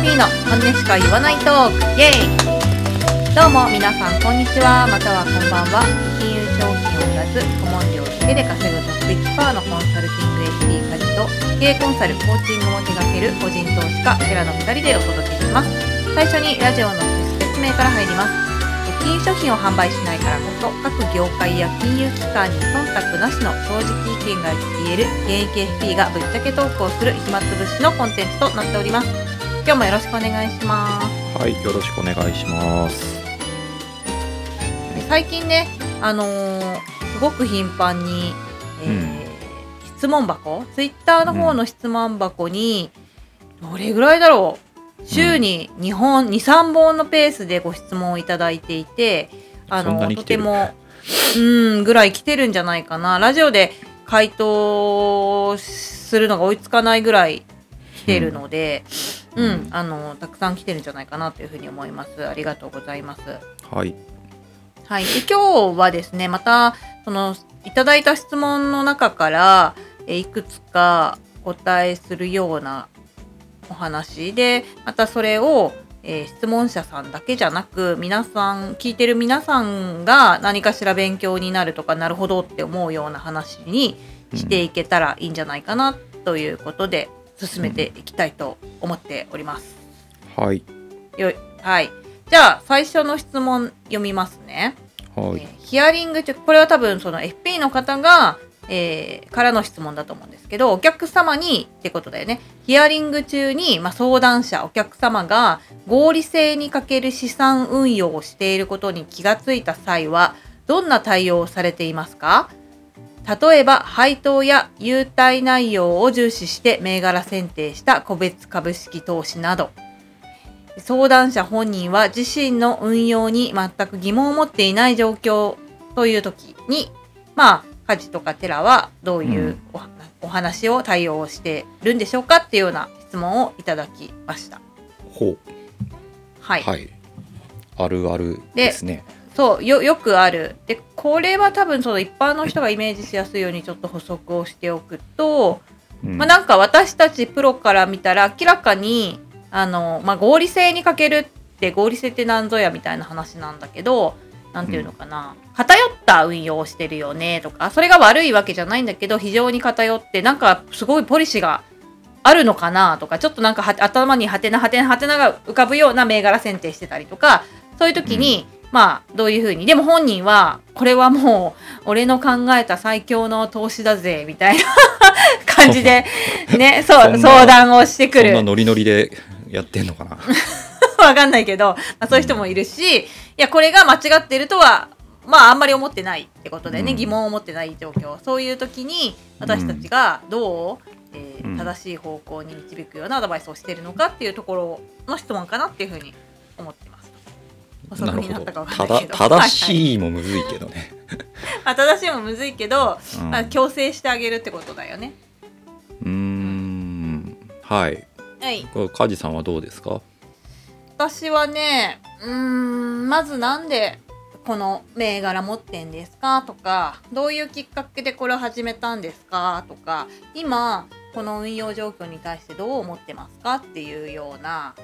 P の本音しか言わないトーク。イエイ。どうも皆さんこんにちは。またはこんばんは。金融商品を売らず顧問料だけで稼ぐトップ1%のコンサルティング FP 家事と経営コンサルコーチングも手掛ける個人投資家寺の2人でお届けします。最初にラジオの説明から入ります。金融商品を販売しないからこそ各業界や金融機関に忖度なしの正直意見が言える現役 FP がぶっちゃけトークをする暇つぶしのコンテンツとなっております。今日もよろしくお願いします。はい、よろしくお願いします。最近ねあのーすごく頻繁に、えーうん。質問箱？ツイッターの方の質問箱に、どれぐらいだろう？週に2本23本のペースでご質問をいただいていてあのてるとてもうんぐらい来てるんじゃないかな。ラジオで回答するのが追いつかないぐらい来てるので、うんうんあのたくさん来てるんじゃないかなというふうに思いますありがとうございます。はい。はい、で今日はですねまたそのいただいた質問の中からえいくつかお答えするようなお話でまたそれを、えー質問者さんだけじゃなく皆さん聞いてる皆さんが何かしら勉強になるとかなるほどって思うような話にしていけたらいいんじゃないかなということで進めていきたいと思っております。はい。よいはいじゃあ最初の質問読みますね。はい。えーヒアリング中これは多分その FP の方が、えーからの質問だと思うんですけどお客様にってことだよねヒアリング中に、まあ、相談者お客様が合理性に欠ける資産運用をしていることに気がついた際はどんな対応をされていますか？例えば配当や優待内容を重視して銘柄選定した個別株式投資など相談者本人は自身の運用に全く疑問を持っていない状況という時にまあ家事とかテラはどういうお,、お話を対応してるんでしょうかっていうような質問をいただきました。ほう。はい、はい。あるあるですね。そうよよくある。でこれは多分その一般の人がイメージしやすいようにちょっと補足をしておくと、うん。まあ、なんか私たちプロから見たら明らかにあの、まあ、合理性に欠けるって合理性って何ぞやみたいな話なんだけどなんていうのかな、偏った運用をしてるよねとかそれが悪いわけじゃないんだけど非常に偏ってなんかすごいポリシーがあるのかなとかちょっとなんかは頭にハテナハテナハテナが浮かぶような銘柄選定してたりとかそういう時に、まあどういうふうに。でも本人はこれはもう俺の考えた最強の投資だぜみたいな 感じでねそうん相談をしてくる。そんなノリノリでやってんのかな？わかんないけど、まあ、そういう人もいるし、いやこれが間違ってるとはまああんまり思ってないってことでね、うん。疑問を持ってない状況。そういう時に私たちがどう、えーうん。正しい方向に導くようなアドバイスをしているのかっていうところの質問かなっていうふうに。補足なるほど。になったかわかんないけど正しいもむずいけどね。まあ、正しいもむずいけど、うんまあ、強制してあげるってことだよね。うーん。はい。はい、これ梶さんはどうですか？私はねうーんまずなんでこの銘柄持ってんですか？とかどういうきっかけでこれを始めたんですか？とか今この運用状況に対してどう思ってますか？っていうような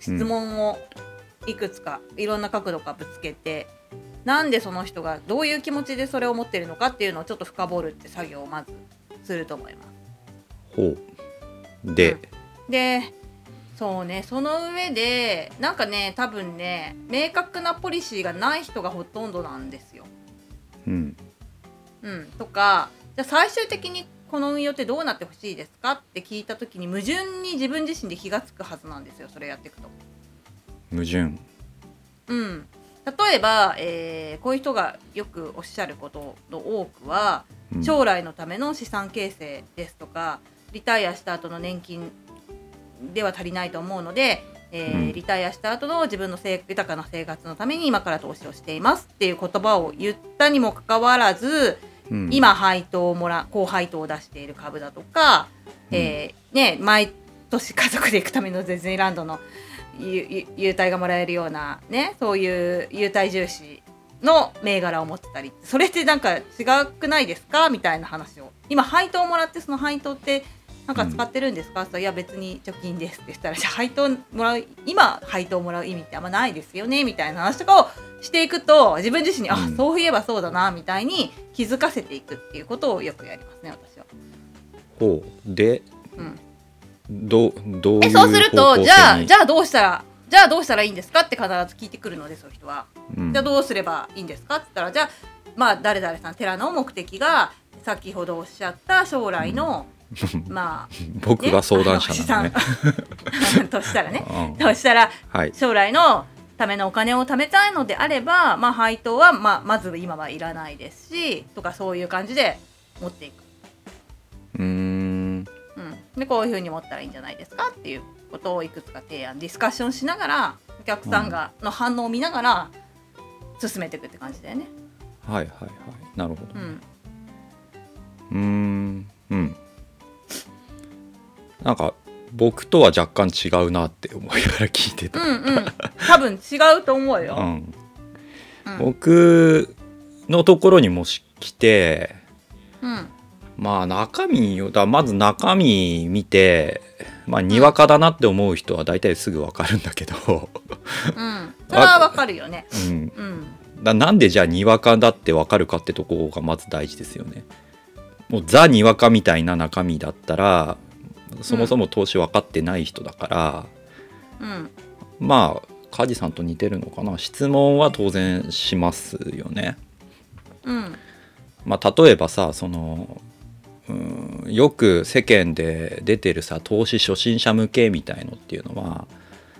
質問をいくつかいろんな角度からぶつけて、なんでその人がどういう気持ちでそれを持ってるのかっていうのをちょっと深掘るって作業をまずすると思います。ほう。で、でそうねその上でなんかね多分ね明確なポリシーがない人がほとんどなんですよ。うん。うん、とかじゃあ最終的にこの運用ってどうなってほしいですかって聞いた時に矛盾に自分自身で気がつくはずなんですよそれやっていくと。矛盾。うん、例えば、えーこういう人がよくおっしゃることの多くはうん。将来のための資産形成ですとかリタイアした後の年金では足りないと思うので、えーうん。リタイアした後の自分の豊かな生活のために今から投資をしていますっていう言葉を言ったにもかかわらず、うん。今配当をもら高配当を出している株だとか、えーね、毎年家族で行くためのディズニーランドの優待がもらえるような、ね、そういう優待重視の銘柄を持ってたりそれってなんか違くないですか？みたいな話を。今配当をもらってその配当ってなんか使ってるんですか?」って言ったらいや別に貯金です」って言ったら「じゃあ配当もらう今配当もらう意味ってあんまないですよね」みたいな話とかをしていくと自分自身に「うん。あそういえばそうだな」みたいに気づかせていくっていうことをよくやりますね私は。ほう。でうん、どうどういうえそうするとじゃあにじゃあどうしたらじゃあどうしたらいいんですかって必ず聞いてくるのでそういう人は。うん。じゃあどうすればいいんですか？って言ったらじゃあまあ誰々さん寺の目的が先ほどおっしゃった将来の、まあ 僕が相談者なのね。としたらね。うん。としたらはい。将来のためのお金を貯めたいのであれば、まあ、配当は、まあ、まず今はいらないですしとかそういう感じで持っていく、でこういうふうに持ったらいいんじゃないですかっていうことをいくつか提案ディスカッションしながらお客さんがの反応を見ながら進めていくって感じだよね。はいはいはい。なるほど。うん。うーん。うん。なんか僕とは若干違うなって思いながら聞いてた、うんうん。多分違うと思うよ。うん、うん。僕のところにもし来てうんまあ中身をだまず中身見てまあにわかだなって思う人は大体すぐ分かるんだけど、うん、それはわかるよね。うん、うん。だなんでじゃあにわかだって分かるかってとこがまず大事ですよね。もうザにわかみたいな中身だったらそもそも投資分かってない人だから、うん。まあ梶さんと似てるのかな。質問は当然しますよね。うん。まあ、例えばさそのうんよく世間で出てるさ投資初心者向けみたいのっていうのは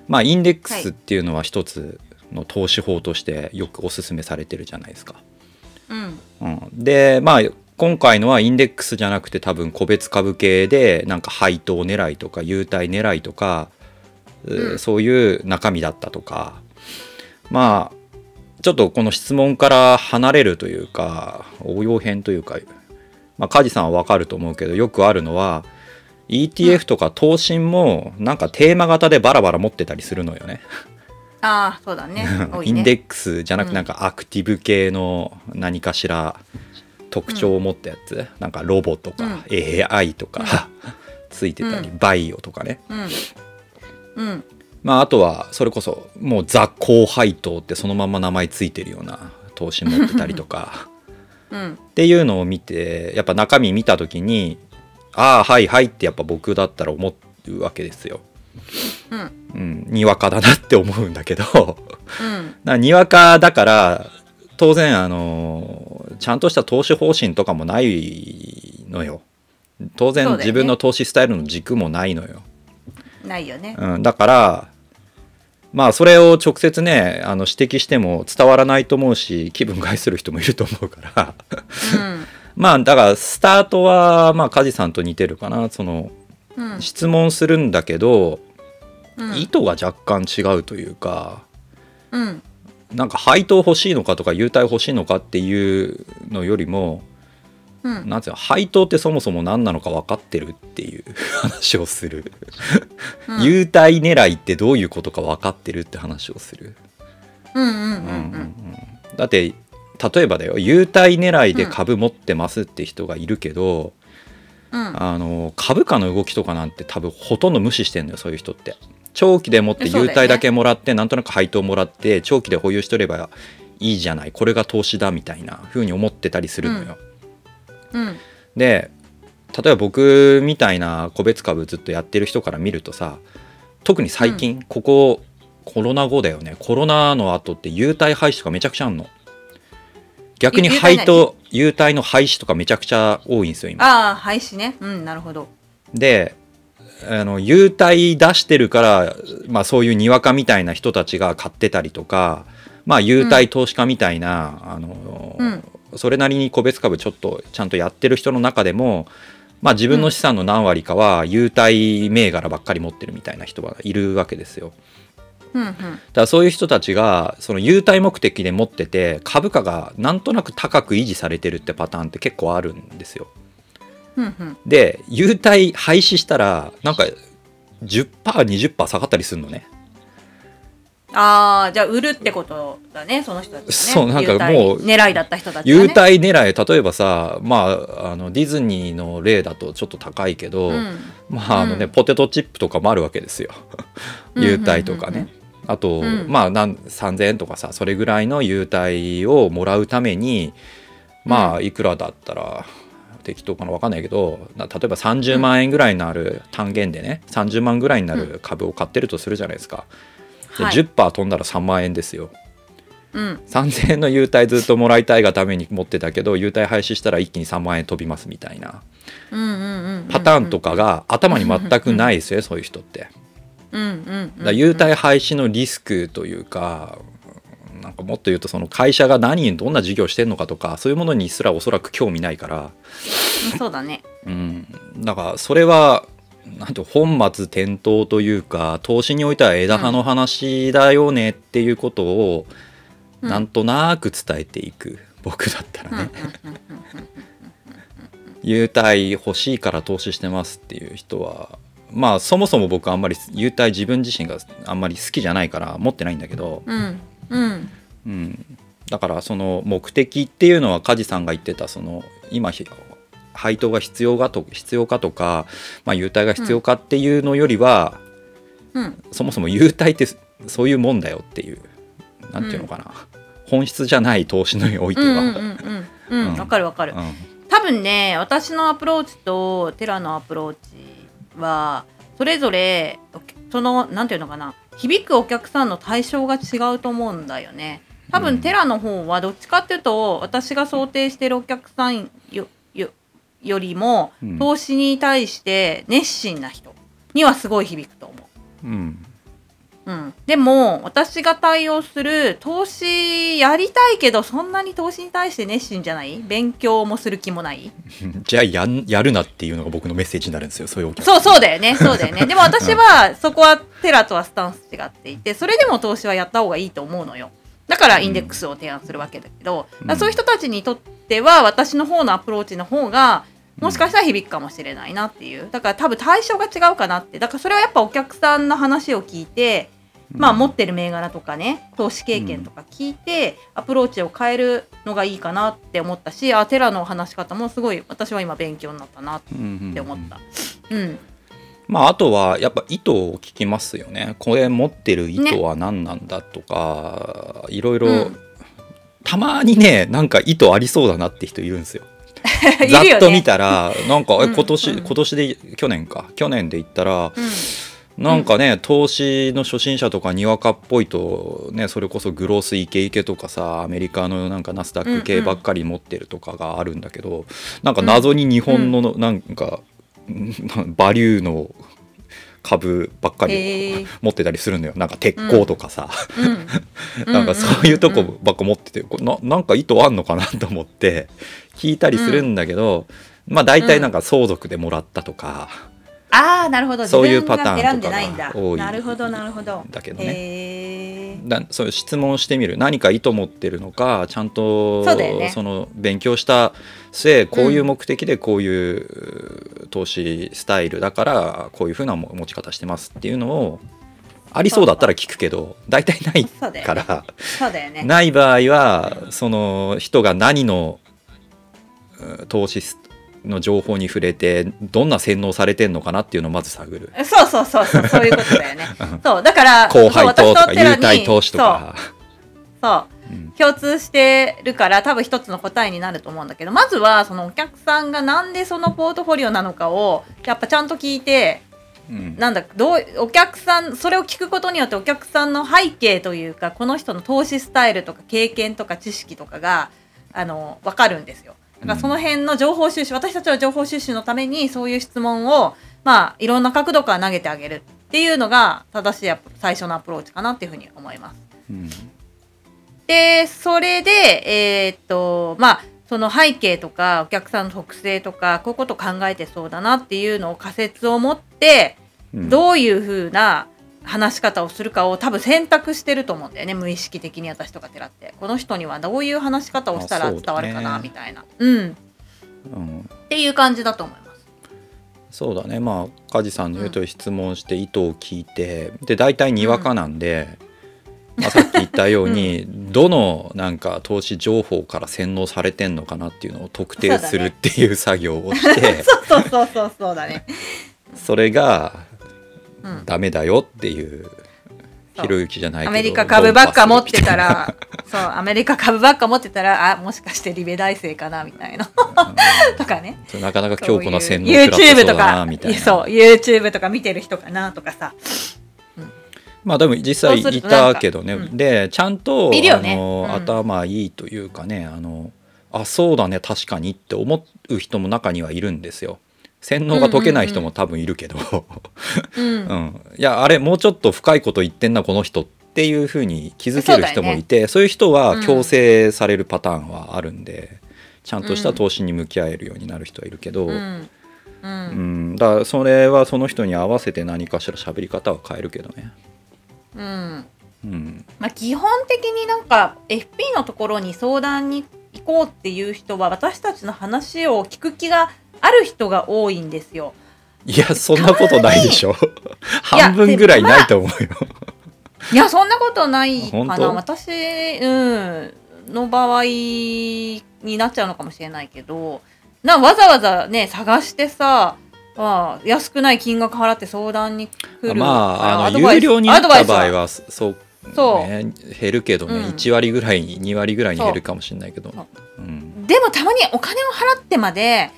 まあインデックスっていうのは一つの投資法としてよくお勧めされてるじゃないですか。うん。うん、でまあ今回のはインデックスじゃなくて多分個別株系でなんか配当狙いとか優待狙いとか、ううん。そういう中身だったとかまあちょっとこの質問から離れるというか応用編というかまあ梶さんは分かると思うけどよくあるのは ETF とか投信もなんかテーマ型でバラバラ持ってたりするのよね。ああそうだね。ね。インデックスじゃなくうん。なんかアクティブ系の何かしら特徴を持ったやつ、なんかロボとか AI とか、ついてたり、うバイオとかね。うん。うん。まああとはそれこそもうザ・高配当ってそのまま名前ついてるような投資持ってたりとか。うんっていうのを見てやっぱ中身見た時にああはいはいってやっぱ僕だったら思うわけですよ。うん。うん、にわかだなって思うんだけど。うん。なにわかだから当然あのちゃんとした投資方針とかもないのよ。当然自分の投資スタイルの軸もないのよ。ないよね。うん、だからまあそれを直接ねあの指摘しても伝わらないと思うし気分害する人もいると思うから。まあだからスタートはまあ梶さんと似てるかな。そのうんうん。質問するんだけど、うん。意図が若干違うというかうん。なんか配当欲しいのかとか優待欲しいのかっていうのよりもうん。なんていうの配当ってそもそも何なのか分かってるっていう 話をする、うん。優待狙いってどういうことか分かってるって話をする、だって例えばだよ。優待狙いで株持ってますって人がいるけど、うん。あの株価の動きとかなんて多分ほとんど無視してんのよそういう人って。長期でもって優待だけもらって、なんとなく配当もらって長期で保有しとればいいじゃない。これが投資だみたいな風に思ってたりするのよ、うんで例えば僕みたいな個別株ずっとやってる人から見るとさ特に最近、ここコロナ後だよね。コロナの後って優待廃止とかめちゃくちゃあんの。逆に配当優待の廃止とかめちゃくちゃ多いんですよ今。ああ廃止ね。うんなるほど。であの優待出してるから、まあ、そういうにわかみたいな人たちが買ってたりとか、まあ、優待投資家みたいな、あのうんそれなりに個別株ちょっとちゃんとやってる人の中でも、まあ、自分の資産の何割かは優待銘柄ばっかり持ってるみたいな人はいるわけですよ。うんうんだからそういう人たちがその優待目的で持ってて株価がなんとなく高く維持されてるってパターンって結構あるんですよ。うんうんで優待廃止したらなんか 10%20% 下がったりするのねああじゃあ売るってことだねその人たちがね。そうなんかもう狙いだった人たちがね。優待狙い例えばさまああのディズニーの例だとちょっと高いけど、うん。まああのね、うん。ポテトチップとかもあるわけですよ。うん 優待とかね。あと、うん。まあなん3000円とかさそれぐらいの優待をもらうためにまあいくらだったら適当かな分かんないけどな例えば30万円ぐらいになる単元でね30万ぐらいになる株を買ってるとするじゃないですか。ではい。10%飛んだら3万円ですよ。うん。3000円の優待ずっともらいたいがために持ってたけど優待廃止したら一気に3万円飛びますみたいな。パターンとかが頭に全くないですよねそういう人って。優待廃止のリスクというかなんかもっと言うとその会社が何にどんな事業してんのかとかそういうものにすらおそらく興味ないから、うんそうだね。うん、だからそれはなんて本末転倒というか投資においては枝葉の話だよねっていうことをうん。なんとなく伝えていく、僕だったらね、優待欲しいから投資してますっていう人はまあそもそも僕あんまり優待自分自身があんまり好きじゃないから持ってないんだけど、うんうん。うん、だからその目的っていうのは梶さんが言ってたその今ひ配当が必要がと必要かとか、まあ、優待が必要かっていうのよりは、うん。そもそも優待ってそういうもんだよっていうなんていうのかな、本質じゃない投資においては。うんうんうんうん。うん。うん。わかるわかる。うん。多分ね私のアプローチとテラのアプローチはそれぞれそのなんていうのかな。響くお客さんの対象が違うと思うんだよね。多うん。分テラの方はどっちかっていうと私が想定してるお客さんよりもうん。投資に対して熱心な人にはすごい響くと思う。うん。うん、でも私が対応する投資やりたいけどそんなに投資に対して熱心じゃない？勉強もする気もない？じゃあやんやるなっていうのが僕のメッセージになるんですよそういうそうそうだよね。そうだよね。でも私はそこはテラとはスタンス違っていてそれでも投資はやった方がいいと思うのよだからインデックスを提案するわけだけど、うん。そういう人たちにとっては私の方のアプローチの方がもしかしたら響くかもしれないなっていう。だから多分対象が違うかなって。だからそれはやっぱお客さんの話を聞いてまあ持ってる銘柄とかね投資経験とか聞いてアプローチを変えるのがいいかなって思ったしあテラの話し方もすごい私は今勉強になったなっうんて思った。うんまああとはやっぱ意図を聞きますよね。これ持ってる意図は何なんだとか、いろいろ、うん。たまにねなんか意図ありそうだなって人いるんですよ。いざ。っと見たら なんかえうん。今年、うん。今年で去年か。去年で言ったらうん。なんかね、投資の初心者とかにわかっぽいとねそれこそグロースイケイケとかさアメリカのなんかナスダック系ばっかり持ってるとかがあるんだけど、なんか謎に日本のなんか、バリューの株ばっかり持ってたりするのよ。なんか鉄鋼とかさ、うん。なんかそういうとこばっか持っててななんか意図あんのかなと思って聞いたりするんだけど、まあ大体なんか相続でもらったとか、ああなるほど。そういうパターンとか選んでないんだ。多いなるほどなるほど。だけどねだそういう質問をしてみる。何か意図持ってるのかちゃんとそね。の勉強した末こういう目的でこういう投資スタイルだからこういうふうな持ち方してますっていうのをありそうだったら聞くけど大体ないからそうだよね。ない場合はその人が何のうん投資の情報に触れてどんな洗脳されてんのかなっていうのをまず探る。そうそうそうそうそういうことだよね。うん。そうだから後輩ととか優待投資とか。そうそう。うん。共通してるから多分一つの答えになると思うんだけどまずはそのお客さんがなんでそのポートフォリオなのかをやっぱちゃんと聞いてうん。なんだどうお客さんそれを聞くことによってお客さんの背景というかこの人の投資スタイルとか経験とか知識とかがあの分かるんですよ。だからその辺の情報収集、私たちの情報収集のためにそういう質問をまあいろんな角度から投げてあげるっていうのが正しい最初のアプローチかなっていうふうに思います。うんでそれでえーっとまあその背景とかお客さんの特性とかこういうこと考えてそうだなっていうのを仮説を持ってうんどういうふうな話し方をするかを多分選択してると思うんだよね。無意識的に私とか寺って。この人にはどういう話し方をしたら伝わるかな、みたいな、うん、うん。っていう感じだと思います。そうだね。まあ梶さんの言うとり質問して意図を聞いてで大体にわかなんで、まあ、さっき言ったように、どのなんか投資情報から洗脳されてんのかなっていうのを特定するっていう作業をして そうそうそうそうだね。それがうんダメだよっていうひろゆきじゃないアメリカ株ばっか持ってた論ら、そう、アメリカ株ばっか持ってたら、あ、もしかしてリベ大生かなみたいな。とかね。なかなか強固な洗脳食らってそうだなかみたいな。そう YouTube とか見てる人かなとかさ。まあでも実際いたけどね、うん。でちゃんとね。あの、うん。頭いいというかねあのあそうだね確かにって思う人も中にはいるんですよ洗脳が解けない人も多分いるけど、うん、うん。いやあれもうちょっと深いこと言ってんなこの人っていうふうに気づける人もいてそう,、いう人は強制されるパターンはあるんで、ちゃんとした投資に向き合えるようになる人はいるけど、ううん。んうん。だからそれはその人に合わせて何かしら喋り方は変えるけどね。うん。うん。まあ、基本的になんか FP のところに相談に行こうっていう人は私たちの話を聞く気がある人が多いんですよ。いやそんなことないでしょ。半分ぐらいないと思うよ。いやそんなことないかな。私、うん、の場合になっちゃうのかもしれないけどなわざわざね探してさ、まあ、安くない金額払って相談に来るまああの有料になった場合はそうそうね、減るけどね、う。ん1割ぐらい2割ぐらいに減るかもしれないけど。うん、でもたまにお金を払ってまで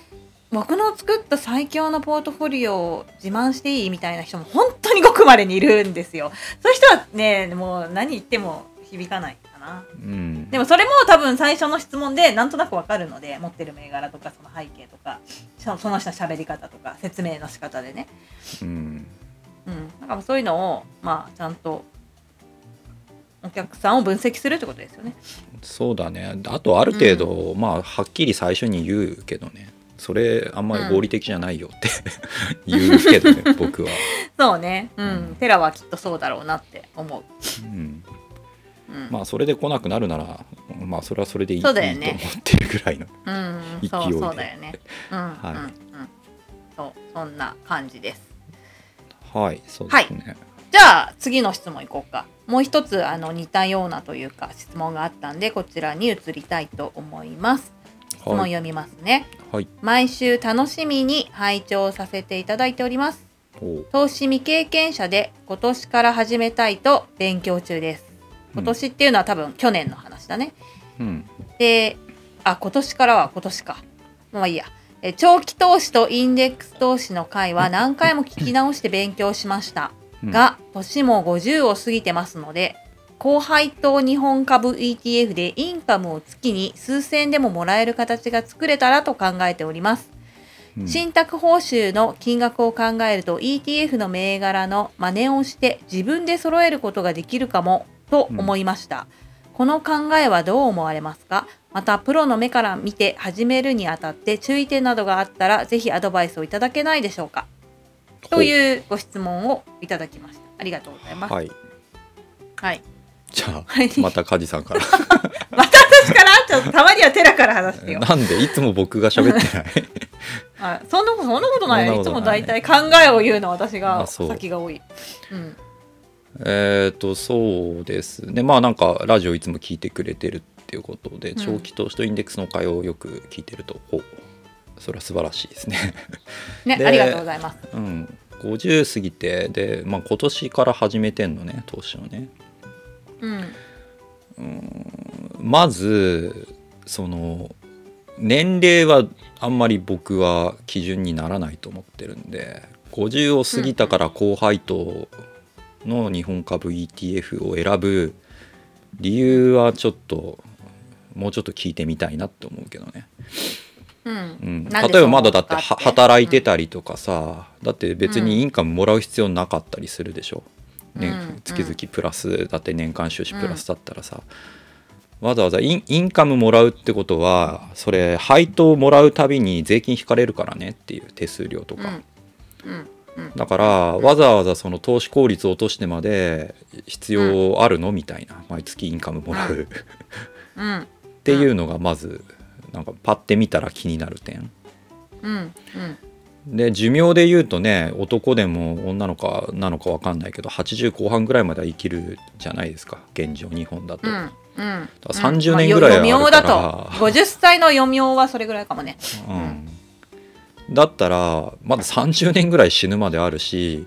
僕の作った最強のポートフォリオを自慢していいみたいな人も本当にごくまれにいるんですよ。そういう人はねもう何言っても響かないかな。うん、でもそれも多分最初の質問でなんとなくわかるので持ってる銘柄とかその背景とかそその人の喋り方とか説明の仕方でね。うんうん、だからそういうのをまあちゃんとお客さんを分析するってことですよね。そうだねあとある程度、まあはっきり最初に言うけどねそれあんまり合理的じゃないよって、言うけどね僕は、そうね。うん。うんテラはきっとそうだろうなって思う。うん、うん。まあそれで来なくなるならまあそれはそれでいい,、そうだよねいいと思ってるぐらいの うん、勢いでそうそうだよね。うん、はいうん、うん。そう、そんな感じです。はいそうですね、じゃあ次の質問いこうか。もう一つあの似たようなというか質問があったんでこちらに移りたいと思います。質問はい読みますね。はい毎週楽しみに拝聴させていただいております。投資未経験者で今年から始めたいと勉強中です。今年っていうのは多分去年の話だね。うんで、あ、今年からは今年か。まあいいや。え長期投資とインデックス投資の回は何回も聞き直して勉強しました。うんが、年も50を過ぎてますので、高配当日本株 ETF でインカムを月に数千でももらえる形が作れたらと考えております。うん。信託報酬の金額を考えると ETF の銘柄の真似をして自分で揃えることができるかもと思いました、この考えはどう思われますか？またプロの目から見て始めるにあたって注意点などがあったらぜひアドバイスをいただけないでしょうか？というご質問をいただきました。ありがとうございます。はい。はい、じゃあはい、また梶さんから。また私から？ちょっとたまにはテラから話してよ。なんで？いつも僕が喋ってない。あそんなことそんなことないよ。い。つも大体考えを言うのは私が先が多い。うん。えっとそうですね。まあなんかラジオいつも聞いてくれてるっていうことで、ん。長期投資とインデックスの会をよく聞いてるとおそれは素晴らしいですね。でねありがとうございます。うん。50過ぎてで、まあ、今年から始めてんのね投資をねうん。まずその年齢はあんまり僕は基準にならないと思ってるんで50を過ぎたから高配当の日本株 ETF を選ぶ理由はちょっともうちょっと聞いてみたいなって思うけどね、うん。うん、例えばまだだって働いてたりとかさ、だって別にインカムもらう必要なかったりするでしょ、ねうん月々プラスだって年間収支プラスだったらさ、わざわざインインカムもらうってことはそれ配当もらうたびに税金引かれるからねっていう手数料とか、だからわざわざその投資効率を落としてまで必要あるの？みたいな。毎月インカムもらう。うん。っていうのがまずなんかパッて見たら気になる点。うん。うんで寿命で言うとね男でも女の子なのか分かんないけど80後半ぐらいまでは生きるじゃないですか。現状日本だと、うんうん。だから30年ぐらいあるから。まあ、だと。50歳の余命はそれぐらいかもね。うん、だったらまだ30年ぐらい死ぬまであるし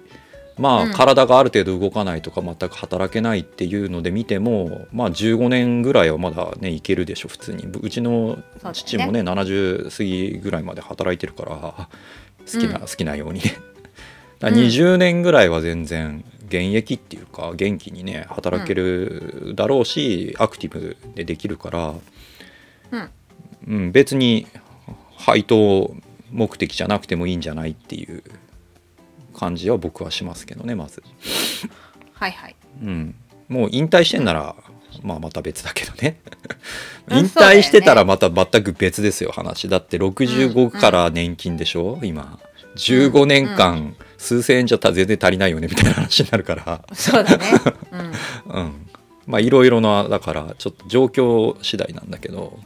まうん。あ体がある程度動かないとか全く働けないっていうので見てもまあ15年ぐらいはまだねいけるでしょ普通に。うちの父もね70過ぎぐらいまで働いてるから好きな、うん。好きなようにね。だから20年ぐらいは全然現役っていうか元気にね働けるだろうし、アクティブでできるから、うん。うん、別に配当目的じゃなくてもいいんじゃないっていう感じは僕はしますけどねまず、はいはい。うん、もう引退してんなら、まあ、また別だけどね。うん引退してたらまた全く別ですよ話。だって65から年金でしょ、今。15年間数千円じゃ全然足りないよねみたいな話になるから。そうだね。うん。うん。まあいろいろなだからちょっと状況次第なんだけど。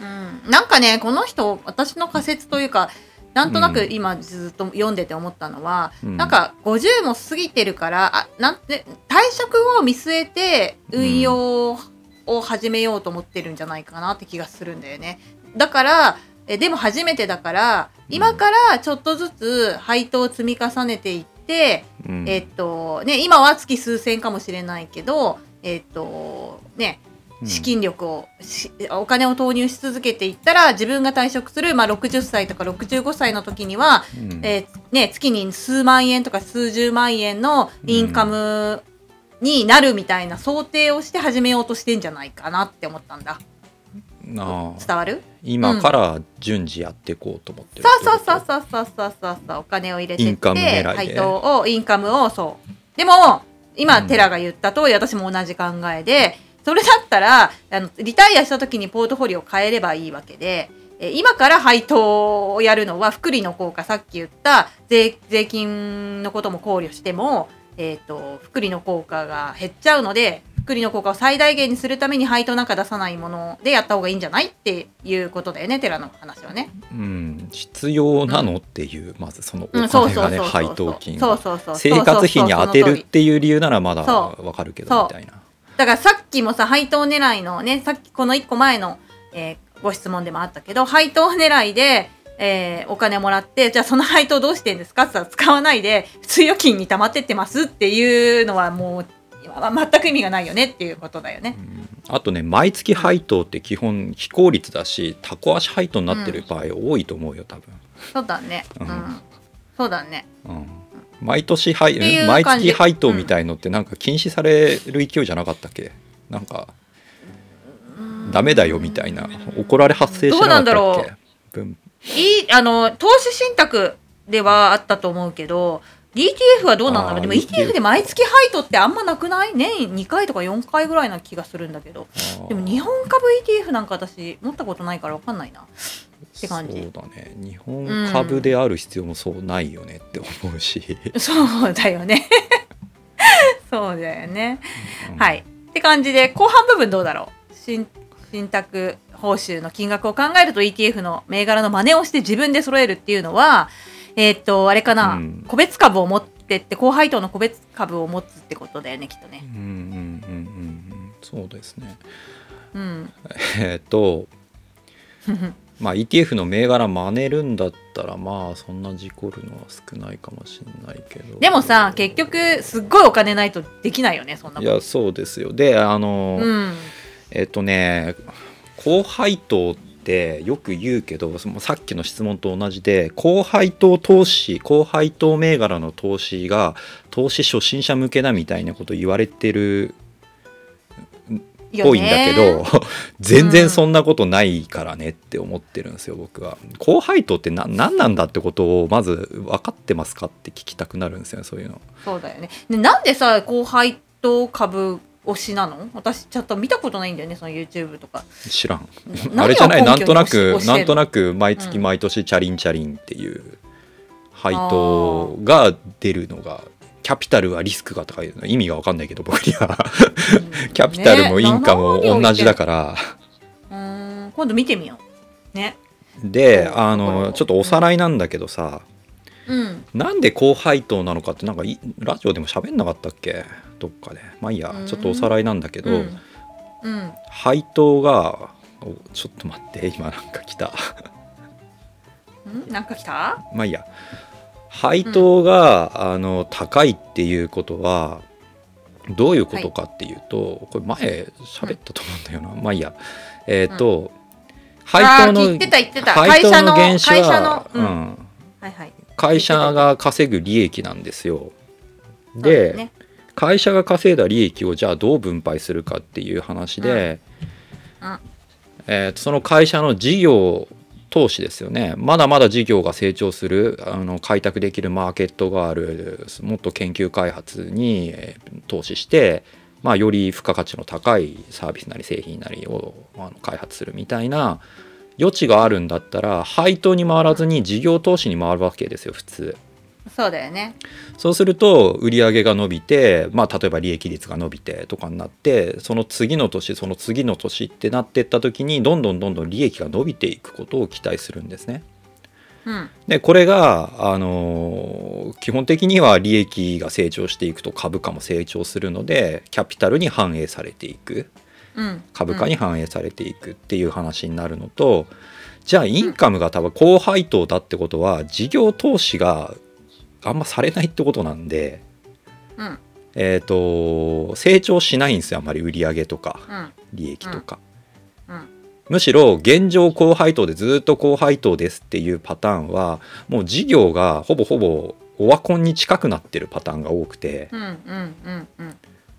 うん、なんかねこの人私の仮説というかなんとなく今ずっと読んでて思ったのは、うん。なんか50も過ぎてるからあなんて退職を見据えて運用を始めようと思ってるんじゃないかなって気がするんだよね。だからえでも初めてだから今からちょっとずつ配当を積み重ねていって、うん。えっとね今は月数千かもしれないけどえっとねうん資金力を、しお金を投入し続けていったら自分が退職する、まあ、60歳とか65歳の時には、うん。えーね、月に数万円とか数十万円のインカムになるみたいな想定をして始めようとしてんじゃないかなって思ったんだ。なあ。伝わる？今から順次やっていこうと思ってるそうそうそううそうそうそうそうそう。お金を入れてってインカム狙いで。配当をインカムをそう。でも今、うん。テラが言った通り私も同じ考えでそれだったらあのリタイアした時にポートフォリオを変えればいいわけでえ今から配当をやるのは福利の効果さっき言った税税金のことも考慮しても、えー、と福利の効果が減っちゃうので福利の効果を最大限にするために配当なんか出さないものでやった方がいいんじゃないっていうことだよねテラの話はね。うん、必要なのっていう、まずそのお金がね配当金生活費に充てるっていう理由ならまだそわかるけどみたいなだからさっきもさ配当狙いのねさっきこの1個前の、えーご質問でもあったけど配当狙いで、えーお金もらってじゃあその配当どうしてんですか？って言ったら使わないで普通預金に溜まってってますっていうのはもう全く意味がないよねっていうことだよね。あとね毎月配当って基本非効率だしタコ足配当になってる場合多いと思うよ多分、そうだね。ううんん。そうだね。うん、毎年配毎月配当みたいのってなんか禁止される勢いじゃなかったっけ？なんかダメだよみたいな怒られ発生しなかったっけ？どうなんだろ分いいあの投資信託ではあったと思うけど DTF はどうなんだろう？でも ETF ETF で毎月配当ってあんまなくない？年2回とか4回ぐらいな気がするんだけど。でも日本株 ETF なんか私持ったことないから分かんないなて感じ。そうだね。日本株である必要もそうないよねって思うし、そうだよね。そうだよね。うん。はい。って感じで後半部分どうだろう？信信託報酬の金額を考えると ETF の銘柄の真似をして自分で揃えるっていうのはえーっとあれかな、うん。個別株を持ってって高配当の個別株を持つってことだよねきっとね。うんうんうんうんうん。そうですね。うん。えっと まあ ETF の銘柄真似るんだったらまあそんな事故るのは少ないかもしれないけど。でもさ結局すっごいお金ないとできないよねそんないこと。やそうですよ。であの、うん。えっとね高配当ってよく言うけどそのさっきの質問と同じで高配当投資高配当銘柄の投資が投資初心者向けだみたいなこと言われてるっぽいんだけど、全然そんなことないからねって思ってるんですよ僕は。高配当ってな何なんだってことをまず分かってますかって聞きたくなるんですよねそういうの。そうだよね。でなんでさ高配当株推しなの？私ちょっと見たことないんだよねその YouTube とか。知らん。あれじゃないなんとなくなんとなく毎月毎年チャリンチャリンっていう配当が出るのがキャピタルはリスクがとかいうの。意味が分かんないけど僕にはキャピタルもインカムも同じだから、うーん。今度見てみよう。ね。であのちょっとおさらいなんだけどさ。うん。なんで高配当なのかってなんかいラジオでも喋んなかったっけ？どっかで。まあいいや。うん。ちょっとおさらいなんだけど、うん。うん。配当がおちょっと待って。今なんか来た。ん？なんか来た？まあいいや。配当が、あの高いっていうことはどういうことかっていうと、これ前喋ったと思うんだよな、まあいいや。えっ、と、配当のあー言ってた言ってた。配当のの原資会社はのうん。うん。はいはい。会社が稼ぐ利益なんですよ。で、すね。会社が稼いだ利益をじゃあどう分配するかっていう話で、うん。うん。えーとその会社の事業投資ですよねまだまだ事業が成長するあの開拓できるマーケットがあるもっと研究開発に投資して、まあ、より付加価値の高いサービスなり製品なりをあの開発するみたいな余地があるんだったら配当に回らずに事業投資に回るわけですよ普通。そうだよね。そうすると売上が伸びて、まあ、例えば利益率が伸びてとかになってその次の年その次の年ってなっていった時にどんどんどんどん利益が伸びていくことを期待するんですね。うん。でこれが、あのー基本的には利益が成長していくと株価も成長するのでキャピタルに反映されていく。うん。株価に反映されていくっていう話になるのと、じゃあインカムが多分高配当だってことは事業投資があんまされないってことなんで。うん。えー、と成長しないんですよあんまり売上とかうん。利益とか、うん。むしろ現状高配当でずっと高配当ですっていうパターンはもう事業がほぼほぼオワコンに近くなってるパターンが多くて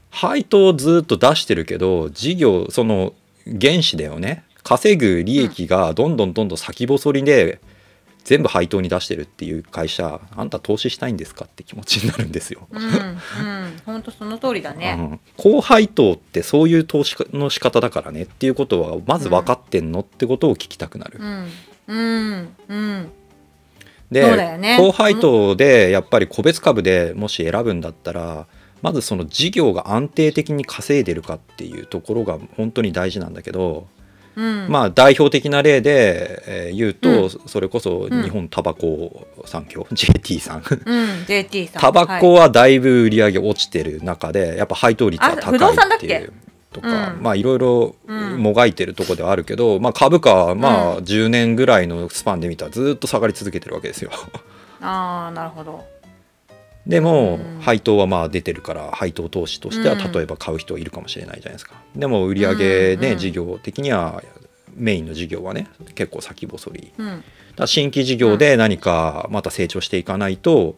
配当をずっと出してるけど事業その原資だよね。稼ぐ利益がどんどんどんどん先細りで全部配当に出してるっていう会社あんた投資したいんですかって気持ちになるんですよ。うんうん。本当その通りだね。うん、高配当ってそういう投資の仕方だからねっていうことはまず分かってんの、ってことを聞きたくなる。うん。うん。うん。で、ね。高配当でやっぱり個別株でもし選ぶんだったらまずその事業が安定的に稼いでるかっていうところが本当に大事なんだけど、うん。まあ代表的な例で、えー言うと、うん。それこそうん。日本タバコ産業 JT さん。うん JT さん。タバコはだいぶ売り上げ落ちてる中でやっぱ配当率は高いっていうとか、うん。まあいろいろうん。もがいてるとこではあるけど、まあ、株価はまうあ10年ぐらいのスパンで見たらずっと下がり続けてるわけですよ。ああなるほどでもうん配当はまあ出てるから配当投資としてはうん例えば買う人いるかもしれないじゃないですか。でも売り上げね、うん事業的にはメインの事業はね結構先細り。うんだ新規事業で何かまた成長していかないと、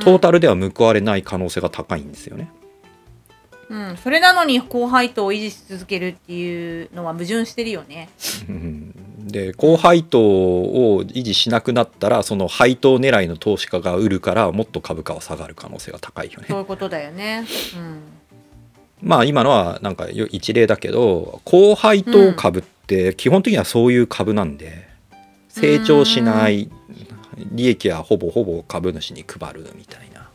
トータルでは報われない可能性が高いんですよね。うん、それなのに高配当を維持し続けるっていうのは矛盾してるよね。うんで高配当を維持しなくなったらその配当狙いの投資家が売るからもっと株価は下がる可能性が高いよね。そういうことだよね。うん。まあ今のはなんかよ一例だけど高配当株って基本的にはそういう株なんで成長しない利益はほぼほぼ株主に配るみたいな。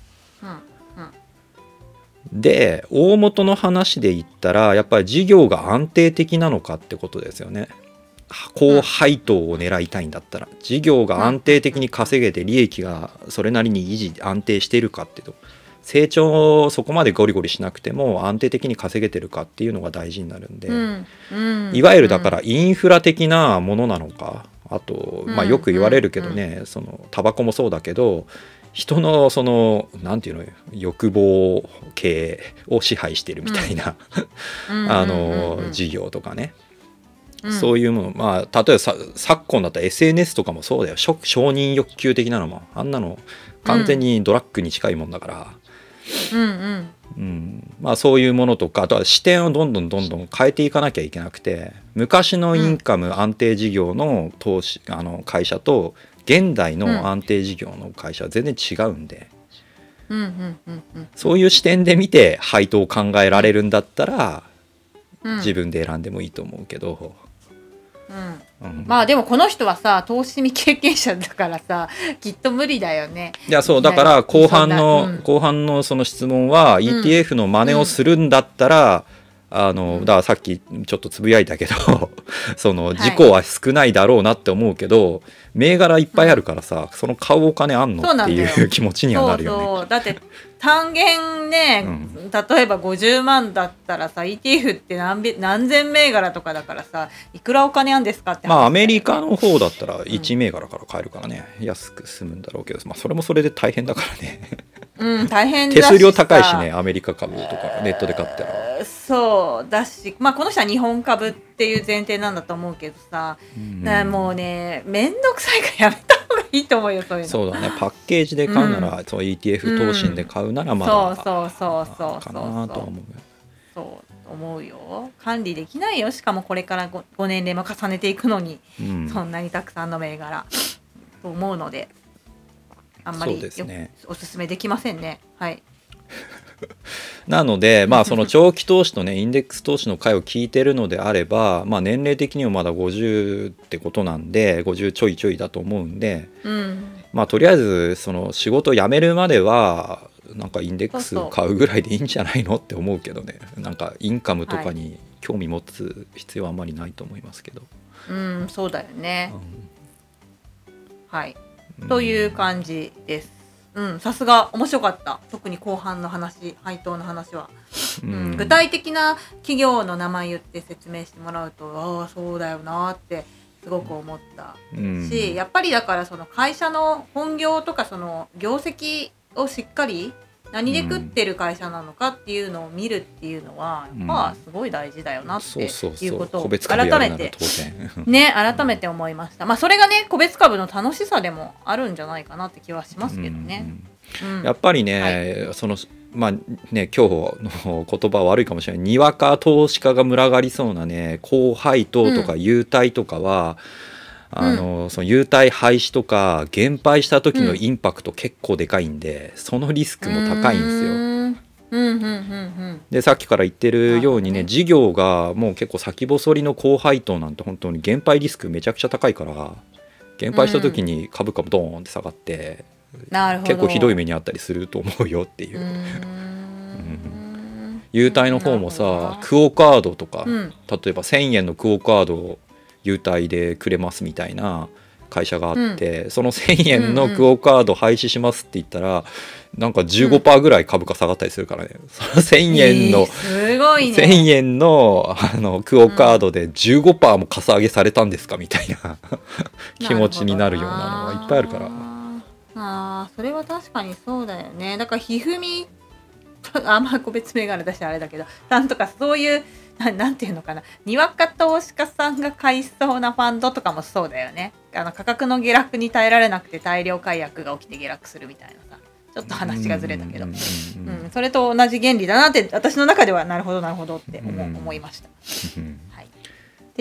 うん。うん。で大元の話で言ったらやっぱり事業が安定的なのかってことですよね。高配当を狙いたいんだったら事業が安定的に稼げて利益がそれなりに維持安定しているかっていうと。成長をそこまでゴリゴリしなくても安定的に稼げてるかっていうのが大事になるんで、うん。うん。いわゆるだからインフラ的なものなのかあと、まあ、うんよく言われるけどね、そのタバコもそうだけど人のそのなんていうの欲望系を支配してるみたいな、うん、あうんの、うん。事業とかね、うん。そういうもの。まあ例えばさ昨今だったら SNS とかもそうだよ。承承認欲求的なのも。あんなの完全にドラッグに近いもんだから。うんうん。うん、まあそういうものとかあとは視点をどんどんどんどん変えていかなきゃいけなくて。昔のインカム安定事業の投資あの会社と現代の安定事業の会社は全然違うんで、うんうんうんうん。そういう視点で見て配当を考えられるんだったらうん。自分で選んでもいいと思うけど、うん。うんまあでもこの人はさ投資未経験者だからさきっと無理だよね。いやそうだから後半の、うん後半のその質問はん ETF の真似をするんだったら、あのうん。だからさっきちょっとつぶやいたけど そのい。事故は少ないだろうなって思うけど、銘柄いっぱいあるからさ、その買うお金あんのっていう 気持ちにはなるよね。そうそう。だって単元ね、う例えば50万だったらさ ETF って何べ何千銘柄とかだからさいくらお金あんですかって話まあアメリカの方だったら1銘柄から買えるからね、安く済むんだろうけど、まあ、それもそれで大変だからねうん大変手数料高いしねアメリカ株とかネットで買ったら。そうだしまあこの人は日本株っていう前提なんだと思うけどさ、うん。だからもうね面倒くさいからやめた方がいいと思うよそういうの。そうだね。パッケージで買うなら、そう ETF 投信で買うならまだ、そうそうそうそうかなとは思う。そう思うよ。管理できないよ。しかもこれから 5, 5年齢も重ねていくのに、うん。そんなにたくさんの銘柄。と思うのであんまりそうですね。よおすすめできませんね。はい。なのでまあその長期投資とね インデックス投資の回を聞いてるのであれば、まあ、年齢的にもまだ50ってことなんで50ちょいちょいだと思うんでうん。まあとりあえずその仕事辞めるまではなんかインデックス買うぐらいでいいんじゃないのって思うけどね。なんかインカムとかに興味持つ必要はあんまりないと思いますけど。うんそうだよね。はい。うんという感じです。うんさすが面白かった。特に後半の話配当の話は、ううんん。具体的な企業の名前言って説明してもらうとああそうだよなってすごく思ったうん。し、やっぱりだからその会社の本業とかその業績をしっかり何で食ってる会社なのかっていうのを見るっていうのは、うん。まあすごい大事だよなっていそうう。ことを改めて。ね改めて思いました。まあそれがね個別株の楽しさでもあるんじゃないかなって気はしますけどね。うん。やっぱりね、そのまあね今日の言葉は悪いかもしれない。にわか投資家が群がりそうなね高配当とかう優待とかは、あのその優待廃止とか減配した時のインパクト結構でかいんで、そのリスクも高いんですよ。でさっきから言ってるようにね事業がもう結構先細りの高配当なんて本当に減配リスクめちゃくちゃ高いから減配した時に株価もドーンって下がって、なるほど。結構ひどい目にあったりすると思うよっていう。う。ーん。優待の方もさクオカードとか、うん。例えば1,000円のクオカードを優待でくれますみたいな会社があって、その1,000円のクオカード廃止しますって言ったら、なんか15%ぐらい株価下がったりするからね、その1,000円の、えーすごいね。1,000円のあのクオカードで15%もかさ上げされたんですかみたいな。気持ちになるようなのがいっぱいあるから。あーそれは確かにそうだよね。だからひふみあんま個別銘柄出してあれだけどなんとかそういうななんていうのかなにわか投資家さんが買いそうなファンドとかもそうだよね。あの価格の下落に耐えられなくて大量解約が起きて下落するみたいなさちょっと話がずれたけど。うんそれと同じ原理だなって私の中ではなるほどなるほどって思,、うん。思いました。う んはい、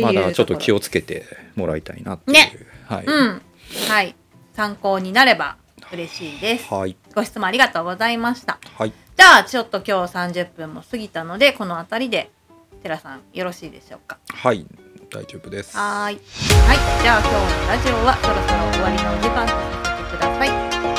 まだちょっと気ををつけてもらいたいなっていう。ね。はい、うん。はい。参考になれば嬉しいです。はい。ご質問ありがとうございました。はいじゃあちょっと今日30分も過ぎたのでこの辺りで寺さんよろしいでしょうか？はい大丈夫です。はーい。はい。じゃあ今日のラジオはそろそろ終わりのお時間とさせてください。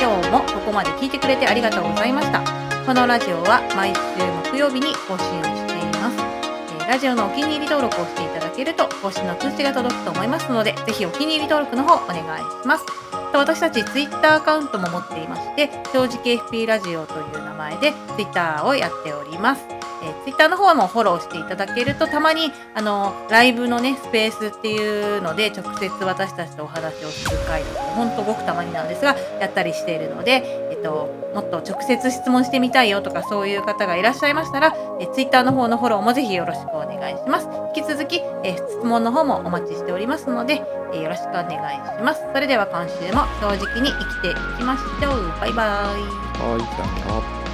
今日もここまで聞いてくれてありがとうございました。このラジオは毎週木曜日に更新をしています。えーラジオのお気に入り登録をしていただけると更新の通知が届くと思いますので、ぜひお気に入り登録の方お願いします。私たちツイッターアカウントも持っていまして、正直 FP ラジオという名前でツイッターをやっております。えー、ツイッターの方もフォローしていただけるとたまにあのライブのねスペースっていうので直接私たちとお話をする回をほんとごくたまになんですがやったりしているので、っと、もっと直接質問してみたいよとかそういう方がいらっしゃいましたらえツイッターの方のフォローもぜひよろしくお願いします。引き続きえ質問の方もお待ちしておりますのでえよろしくお願いします。それでは今週も正直に生きていきましょう。バイバイ。はい。